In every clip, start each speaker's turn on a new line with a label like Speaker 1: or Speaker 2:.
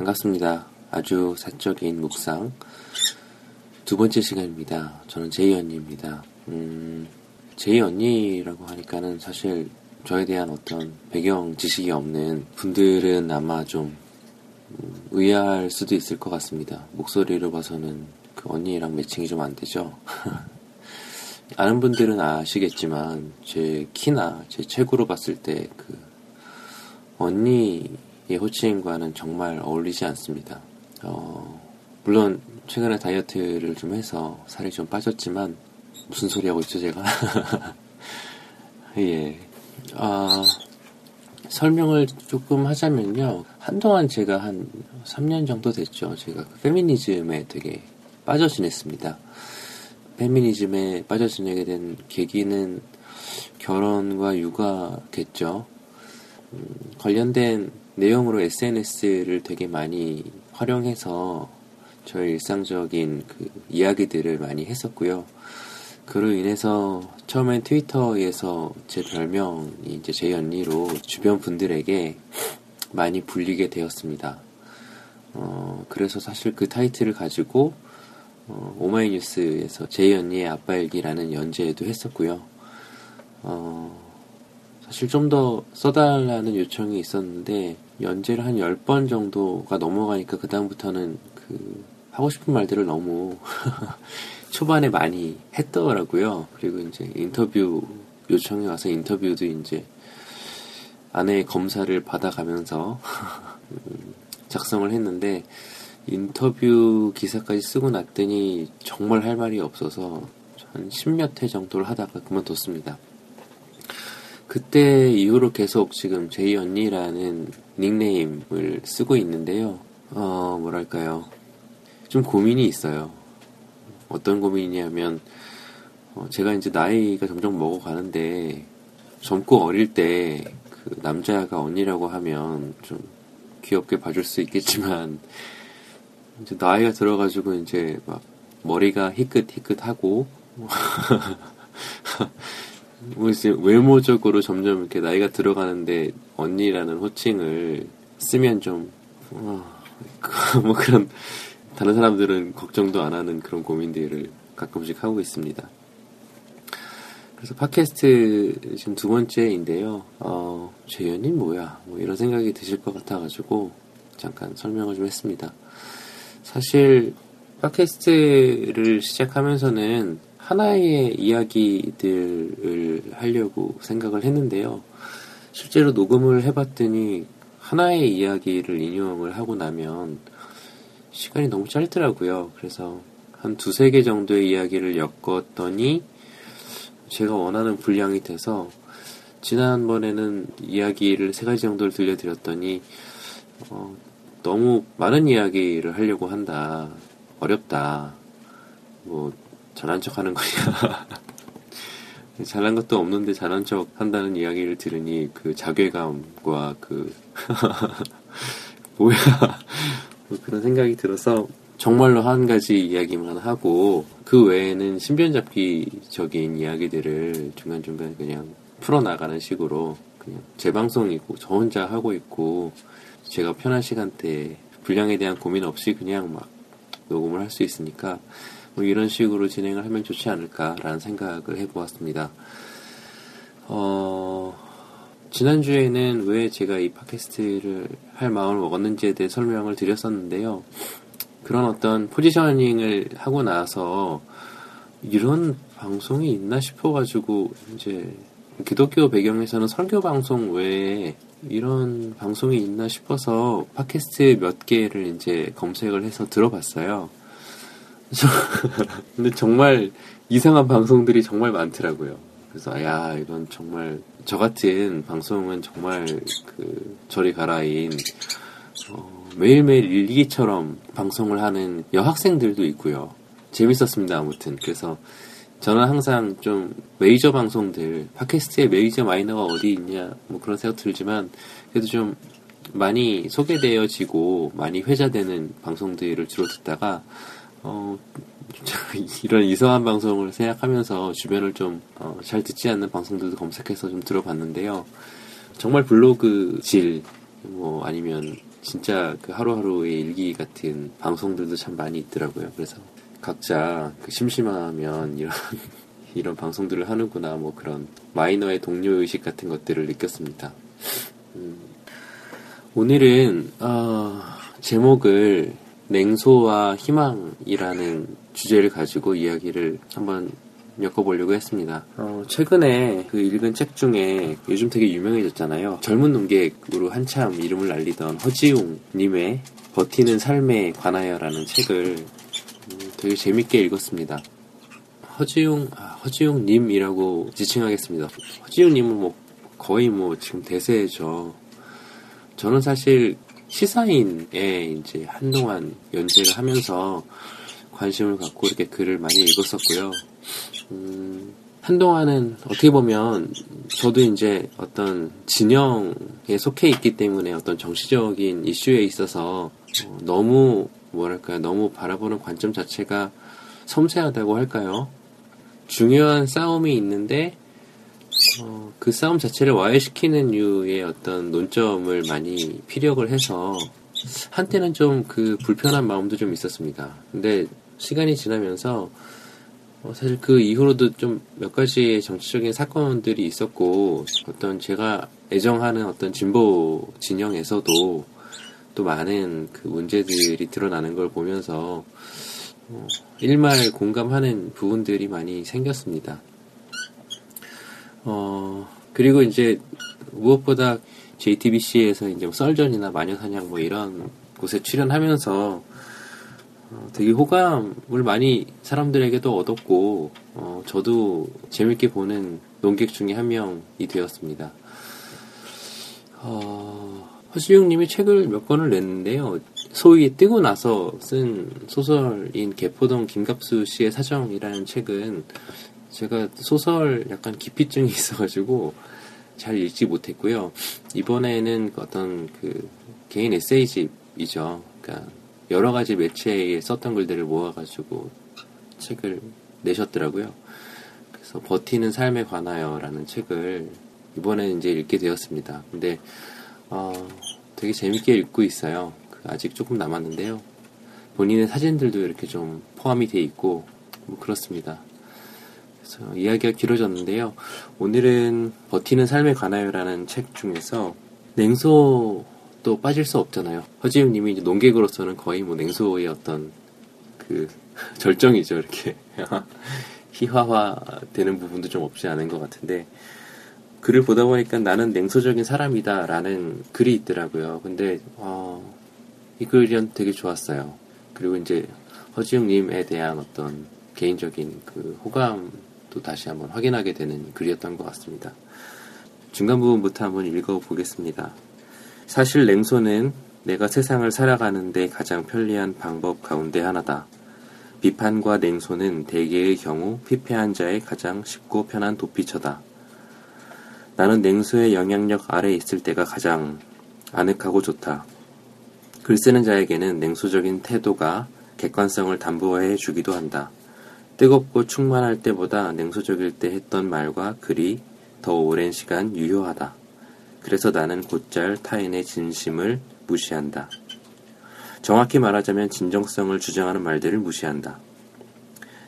Speaker 1: 반갑습니다. 아주 사적인 묵상 두 번째 시간입니다. 저는 제이 언니입니다. 음, 제이 언니라고 하니까는 사실 저에 대한 어떤 배경 지식이 없는 분들은 아마 좀 음, 의아할 수도 있을 것 같습니다. 목소리로 봐서는 그 언니랑 매칭이 좀 안 되죠. 아는 분들은 아시겠지만 제 키나 제 체구로 봤을 때 그 언니 의 호칭과는 정말 어울리지 않습니다. 어, 물론 최근에 다이어트를 좀 해서 살이 좀 빠졌지만 무슨 소리 하고 있죠 제가? 예. 아, 설명을 조금 하자면요. 한동안 제가 한 3년 정도 됐죠. 제가 그 페미니즘에 되게 빠져 지냈습니다. 페미니즘에 빠져 지내게 된 계기는 결혼과 육아겠죠. 음, 관련된 내용으로 SNS를 되게 많이 활용해서 저의 일상적인 그 이야기들을 많이 했었고요. 그로 인해서 처음엔 트위터에서 제 별명이 이제 제 언니로 주변 분들에게 많이 불리게 되었습니다. 어, 그래서 사실 그 타이틀을 가지고 어, 오마이뉴스에서 제 언니의 아빠일기라는 연재도 했었고요. 어, 사실 좀 더 써달라는 요청이 있었는데 연재를 한 10번 정도가 넘어가니까 그다음부터는 그 하고 싶은 말들을 너무 초반에 많이 했더라고요. 그리고 이제 인터뷰 요청이 와서 인터뷰도 이제 아내의 검사를 받아가면서 작성을 했는데 인터뷰 기사까지 쓰고 났더니 정말 할 말이 없어서 한 10몇 회 정도를 하다가 그만뒀습니다. 그때 이후로 계속 지금 제이 언니라는 닉네임을 쓰고 있는데요. 어, 뭐랄까요. 좀 고민이 있어요. 어떤 고민이냐면, 어, 제가 이제 나이가 점점 먹어가는데, 젊고 어릴 때, 그 남자가 언니라고 하면 좀 귀엽게 봐줄 수 있겠지만, 이제 나이가 들어가지고 이제 막 머리가 희끗희끗하고, 뭐 외모적으로 점점 이렇게 나이가 들어가는데 언니라는 호칭을 쓰면 좀, 어, 뭐 그런, 다른 사람들은 걱정도 안 하는 그런 고민들을 가끔씩 하고 있습니다. 그래서 팟캐스트 지금 두 번째인데요. 어, 재현이 뭐야? 뭐 이런 생각이 드실 것 같아가지고 잠깐 설명을 좀 했습니다. 사실 팟캐스트를 시작하면서는 하나의 이야기들을 하려고 생각을 했는데요. 실제로 녹음을 해봤더니 하나의 이야기를 인용을 하고 나면 시간이 너무 짧더라고요. 그래서 한 두세 개 정도의 이야기를 엮었더니 제가 원하는 분량이 돼서 지난번에는 이야기를 세 가지 정도를 들려드렸더니 어, 너무 많은 이야기를 하려고 한다. 어렵다. 뭐 잘난 척 하는 거냐. 잘난 것도 없는데 잘난 척 한다는 이야기를 들으니 그 자괴감과 그 뭐야 뭐 그런 생각이 들어서 정말로 한 가지 이야기만 하고 그 외에는 신변잡기적인 이야기들을 중간중간 그냥 풀어나가는 식으로 그냥 제 방송이고 저 혼자 하고 있고 제가 편한 시간대에 분량에 대한 고민 없이 그냥 막 녹음을 할 수 있으니까 뭐 이런 식으로 진행을 하면 좋지 않을까라는 생각을 해보았습니다. 어, 지난주에는 왜 제가 이 팟캐스트를 할 마음을 먹었는지에 대해 설명을 드렸었는데요. 그런 어떤 포지셔닝을 하고 나서 이런 방송이 있나 싶어가지고 이제 기독교 배경에서는 설교 방송 외에 이런 방송이 있나 싶어서 팟캐스트 몇 개를 이제 검색을 해서 들어봤어요. 근데 정말 이상한 방송들이 정말 많더라고요. 그래서 야 이건 정말 저 같은 방송은 정말 그 저리 가라인 어, 매일매일 일기처럼 방송을 하는 여학생들도 있고요. 재밌었습니다 아무튼 그래서 저는 항상 좀 메이저 방송들 팟캐스트의 메이저 마이너가 어디 있냐 뭐 그런 생각 들지만 그래도 좀 많이 소개되어지고 많이 회자되는 방송들을 주로 듣다가 어 이런 이상한 방송을 생각하면서 주변을 좀잘 듣지 않는 방송들도 검색해서 좀 들어봤는데요. 정말 블로그 질, 뭐 아니면 진짜 그 하루하루의 일기 같은 방송들도 참 많이 있더라고요. 그래서 각자 그 심심하면 이런 이런 방송들을 하는구나 뭐 그런 마이너의 동료 의식 같은 것들을 느꼈습니다. 음, 오늘은 어, 제목을 냉소와 희망이라는 주제를 가지고 이야기를 한번 엮어보려고 했습니다. 어, 최근에 그 읽은 책 중에 요즘 되게 유명해졌잖아요. 젊은 농객으로 한참 이름을 날리던 허지웅님의 버티는 삶에 관하여라는 책을 음, 되게 재밌게 읽었습니다. 허지웅, 아, 허지웅님이라고 지칭하겠습니다. 허지웅님은 뭐 거의 뭐 지금 대세죠. 저는 사실 시사인에 이제 한동안 연재를 하면서 관심을 갖고 이렇게 글을 많이 읽었었고요. 음, 한동안은 어떻게 보면 저도 이제 어떤 진영에 속해 있기 때문에 어떤 정치적인 이슈에 있어서 어, 너무 뭐랄까 너무 바라보는 관점 자체가 섬세하다고 할까요? 중요한 싸움이 있는데 어, 그 싸움 자체를 와해시키는 류의 어떤 논점을 많이 피력을 해서 한때는 좀 그 불편한 마음도 좀 있었습니다. 근데 시간이 지나면서 어, 사실 그 이후로도 좀 몇 가지의 정치적인 사건들이 있었고 어떤 제가 애정하는 어떤 진보 진영에서도 또 많은 그 문제들이 드러나는 걸 보면서 어, 일말 공감하는 부분들이 많이 생겼습니다. 어, 그리고 이제 무엇보다 JTBC에서 이제 뭐 썰전이나 마녀사냥 뭐 이런 곳에 출연하면서 어, 되게 호감을 많이 사람들에게도 얻었고 어, 저도 재밌게 보는 농객 중에 한 명이 되었습니다. 어, 허수용님이 책을 몇 권을 냈는데요. 소위 뜨고 나서 쓴 소설인 개포동 김갑수 씨의 사정이라는 책은 제가 소설 약간 기피증이 있어가지고 잘 읽지 못했고요. 이번에는 어떤 그 개인 에세이집이죠. 그러니까 여러 가지 매체에 썼던 글들을 모아가지고 책을 내셨더라고요. 그래서 버티는 삶에 관하여라는 책을 이번에 이제 읽게 되었습니다. 근데 어, 되게 재밌게 읽고 있어요. 그 아직 조금 남았는데요. 본인의 사진들도 이렇게 좀 포함이 돼 있고 뭐 그렇습니다. 그래서 이야기가 길어졌는데요. 오늘은 버티는 삶에 관하여라는 책 중에서 냉소도 빠질 수 없잖아요. 허지웅 님이 이제 농객으로서는 거의 뭐 냉소의 어떤 그 절정이죠. 이렇게 희화화 되는 부분도 좀 없지 않은 것 같은데 글을 보다 보니까 나는 냉소적인 사람이다라는 글이 있더라고요. 근데 어, 이 글이 되게 좋았어요. 그리고 이제 허지웅 님에 대한 어떤 개인적인 그 호감 도 다시 한번 확인하게 되는 글이었던 것 같습니다. 중간 부분부터 한번 읽어보겠습니다. 사실 냉소는 내가 세상을 살아가는데 가장 편리한 방법 가운데 하나다. 비판과 냉소는 대개의 경우 피폐한 자의 가장 쉽고 편한 도피처다. 나는 냉소의 영향력 아래 있을 때가 가장 아늑하고 좋다. 글 쓰는 자에게는 냉소적인 태도가 객관성을 담보해 주기도 한다. 뜨겁고 충만할 때보다 냉소적일 때 했던 말과 글이 더 오랜 시간 유효하다. 그래서 나는 곧잘 타인의 진심을 무시한다. 정확히 말하자면 진정성을 주장하는 말들을 무시한다.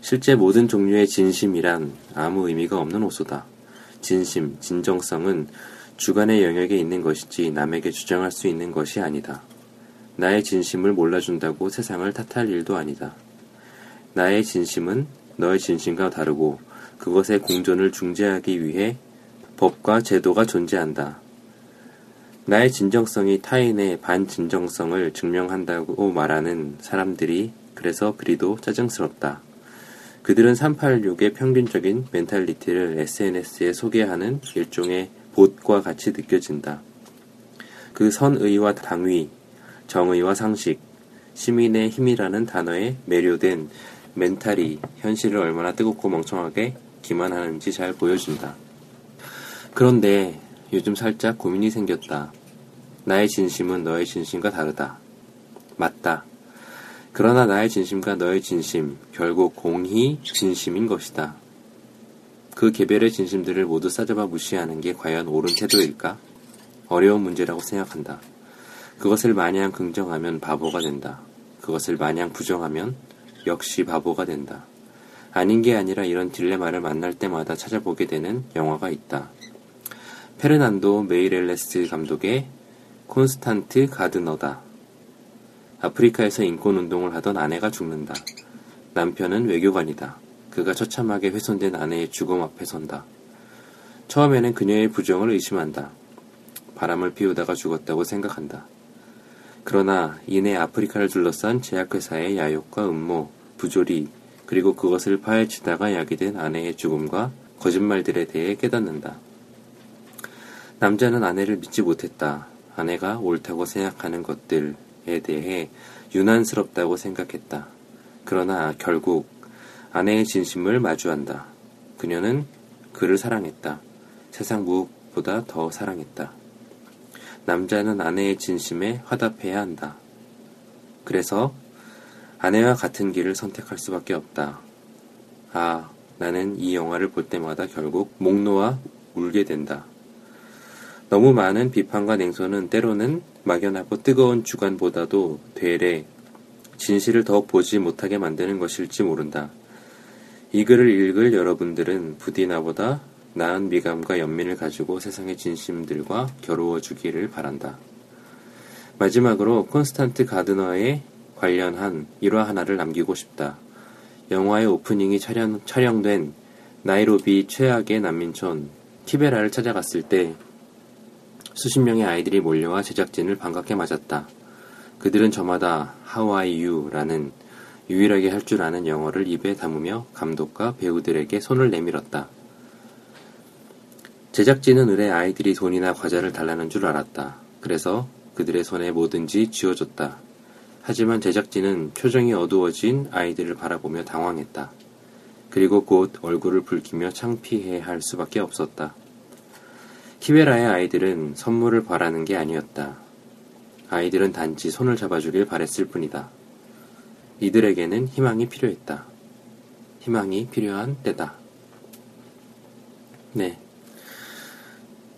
Speaker 1: 실제 모든 종류의 진심이란 아무 의미가 없는 호소다. 진심, 진정성은 주관의 영역에 있는 것이지 남에게 주장할 수 있는 것이 아니다. 나의 진심을 몰라준다고 세상을 탓할 일도 아니다. 나의 진심은 너의 진심과 다르고 그것의 공존을 중재하기 위해 법과 제도가 존재한다. 나의 진정성이 타인의 반진정성을 증명한다고 말하는 사람들이 그래서 그리도 짜증스럽다. 그들은 386의 평균적인 mentality를 SNS에 소개하는 일종의 봇과 같이 느껴진다. 그 선의와 당위, 정의와 상식, 시민의 힘이라는 단어에 매료된 멘탈이 현실을 얼마나 뜨겁고 멍청하게 기만하는지 잘 보여준다. 그런데 요즘 살짝 고민이 생겼다. 나의 진심은 너의 진심과 다르다. 맞다. 그러나 나의 진심과 너의 진심, 결국 공히 진심인 것이다. 그 개별의 진심들을 모두 싸잡아 무시하는 게 과연 옳은 태도일까? 어려운 문제라고 생각한다. 그것을 마냥 긍정하면 바보가 된다. 그것을 마냥 부정하면 역시 바보가 된다. 아닌 게 아니라 이런 딜레마를 만날 때마다 찾아보게 되는 영화가 있다. 페르난도 메이렐레스 감독의 콘스탄트 가드너다. 아프리카에서 인권 운동을 하던 아내가 죽는다. 남편은 외교관이다. 그가 처참하게 훼손된 아내의 죽음 앞에 선다. 처음에는 그녀의 부정을 의심한다. 바람을 피우다가 죽었다고 생각한다. 그러나 이내 아프리카를 둘러싼 제약회사의 야욕과 음모, 부조리, 그리고 그것을 파헤치다가 야기된 아내의 죽음과 거짓말들에 대해 깨닫는다. 남자는 아내를 믿지 못했다. 아내가 옳다고 생각하는 것들에 대해 유난스럽다고 생각했다. 그러나 결국 아내의 진심을 마주한다. 그녀는 그를 사랑했다. 세상 무엇보다 더 사랑했다. 남자는 아내의 진심에 화답해야 한다. 그래서 아내와 같은 길을 선택할 수밖에 없다. 아, 나는 이 영화를 볼 때마다 결국 목 놓아 울게 된다. 너무 많은 비판과 냉소는 때로는 막연하고 뜨거운 주관보다도 되레 진실을 더 보지 못하게 만드는 것일지 모른다. 이 글을 읽을 여러분들은 부디 나보다 나은 미감과 연민을 가지고 세상의 진심들과 겨루어 주기를 바란다. 마지막으로 콘스탄트 가드너에 관련한 일화 하나를 남기고 싶다. 영화의 오프닝이 촬영, 촬영된 나이로비 최악의 난민촌 티베라를 찾아갔을 때 수십 명의 아이들이 몰려와 제작진을 반갑게 맞았다. 그들은 저마다 are you라는 유일하게 할 줄 아는 영어를 입에 담으며 감독과 배우들에게 손을 내밀었다. 제작진은 의뢰 아이들이 돈이나 과자를 달라는 줄 알았다. 그래서 그들의 손에 뭐든지 쥐어줬다. 하지만 제작진은 표정이 어두워진 아이들을 바라보며 당황했다. 그리고 곧 얼굴을 붉히며 창피해 할 수밖에 없었다. 키베라의 아이들은 선물을 바라는 게 아니었다. 아이들은 단지 손을 잡아주길 바랬을 뿐이다. 이들에게는 희망이 필요했다. 희망이 필요한 때다. 네.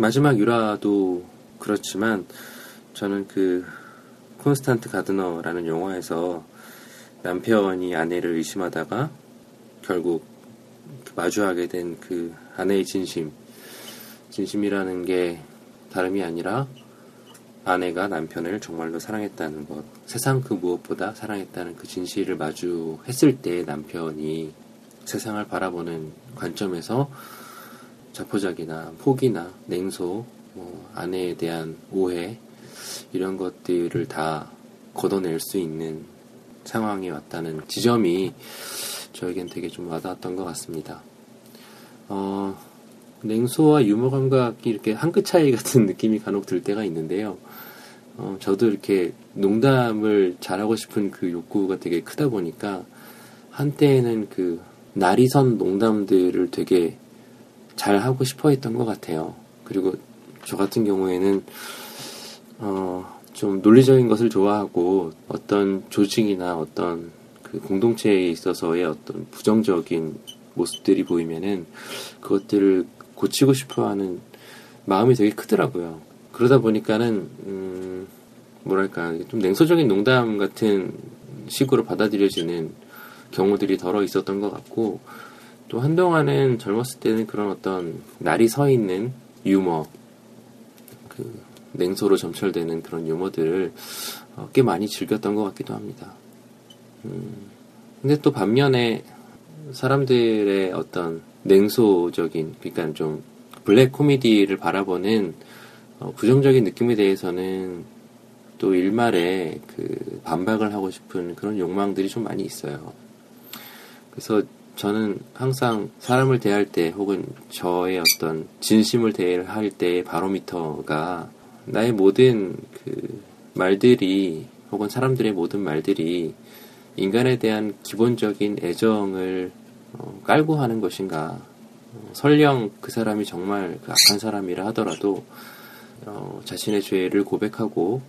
Speaker 1: 마지막 유라도 그렇지만 저는 그 콘스탄트 가드너라는 영화에서 남편이 아내를 의심하다가 결국 마주하게 된 그 아내의 진심 진심이라는 게 다름이 아니라 아내가 남편을 정말로 사랑했다는 것, 세상 그 무엇보다 사랑했다는 그 진실을 마주했을 때 남편이 세상을 바라보는 관점에서 자포자기나 포기나 냉소, 뭐 아내에 대한 오해 이런 것들을 다 걷어낼 수 있는 상황이 왔다는 지점이 저에겐 되게 좀 와닿았던 것 같습니다. 어, 냉소와 유머 감각이 이렇게 한 끗 차이 같은 느낌이 간혹 들 때가 있는데요. 어, 저도 이렇게 농담을 잘하고 싶은 그 욕구가 되게 크다 보니까 한때에는 그 날이 선 농담들을 되게 잘 하고 싶어 했던 것 같아요. 그리고 저 같은 경우에는 어, 좀 논리적인 것을 좋아하고 어떤 조직이나 어떤 그 공동체에 있어서의 어떤 부정적인 모습들이 보이면은 그것들을 고치고 싶어 하는 마음이 되게 크더라고요. 그러다 보니까는, 음, 뭐랄까, 좀 냉소적인 농담 같은 식으로 받아들여지는 경우들이 덜어 있었던 것 같고, 또 한동안은 젊었을 때는 그런 어떤 날이 서 있는 유머, 그 냉소로 점철되는 그런 유머들을 어, 꽤 많이 즐겼던 것 같기도 합니다. 음, 근데 또 반면에 사람들의 어떤 냉소적인, 그러니까 좀 블랙 코미디를 바라보는 어, 부정적인 느낌에 대해서는 또 일말에 그 반박을 하고 싶은 그런 욕망들이 좀 많이 있어요. 그래서 저는 항상 사람을 대할 때 혹은 저의 어떤 진심을 대할 때의 바로미터가 나의 모든 그 말들이 혹은 사람들의 모든 말들이 인간에 대한 기본적인 애정을 어, 깔고 하는 것인가. 어, 설령 그 사람이 정말 그 악한 사람이라 하더라도 어, 자신의 죄를 고백하고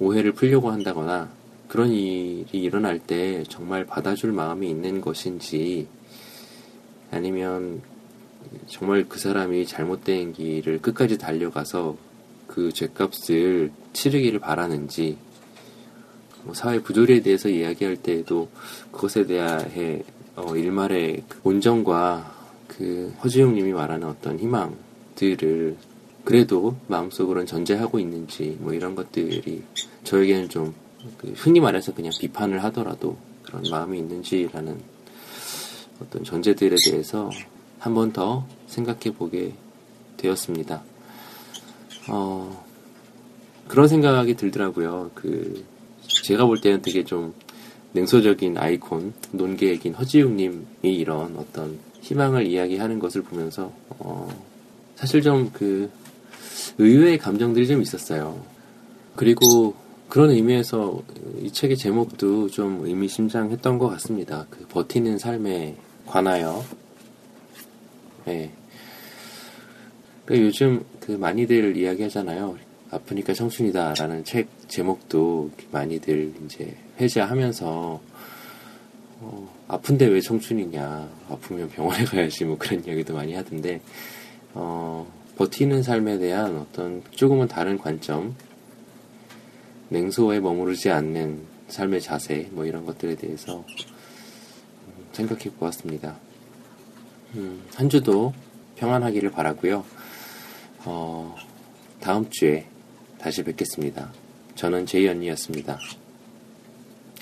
Speaker 1: 오해를 풀려고 한다거나 그런 일이 일어날 때 정말 받아줄 마음이 있는 것인지 아니면 정말 그 사람이 잘못된 길을 끝까지 달려가서 그 죄값을 치르기를 바라는지 뭐 사회 부조리에 대해서 이야기할 때에도 그것에 대해 어, 일말의 그 온정과 그 허지용님이 말하는 어떤 희망들을 그래도 마음속으로는 전제하고 있는지 뭐 이런 것들이 저에게는 좀 그 흔히 말해서 그냥 비판을 하더라도 그런 마음이 있는지라는 어떤 전제들에 대해서 한 번 더 생각해 보게 되었습니다. 어, 그런 생각이 들더라고요. 그, 제가 볼 때는 되게 좀 냉소적인 아이콘, 논계액인 허지웅님이 이런 어떤 희망을 이야기하는 것을 보면서, 어, 사실 좀 그, 의외의 감정들이 좀 있었어요. 그리고 그런 의미에서 이 책의 제목도 좀 의미심장했던 것 같습니다. 그 버티는 삶에 관하여. 네. 그 요즘 그 많이들 이야기하잖아요. 아프니까 청춘이다라는 책 제목도 많이들 이제 회자하면서 어, 아픈데 왜 청춘이냐 아프면 병원에 가야지 뭐 그런 이야기도 많이 하던데 어, 버티는 삶에 대한 어떤 조금은 다른 관점 냉소에 머무르지 않는 삶의 자세 뭐 이런 것들에 대해서 생각해 보았습니다. 음, 한 주도 평안하기를 바라고요. 어, 다음 주에 다시 뵙겠습니다. 저는 제이 언니였습니다.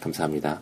Speaker 1: 감사합니다.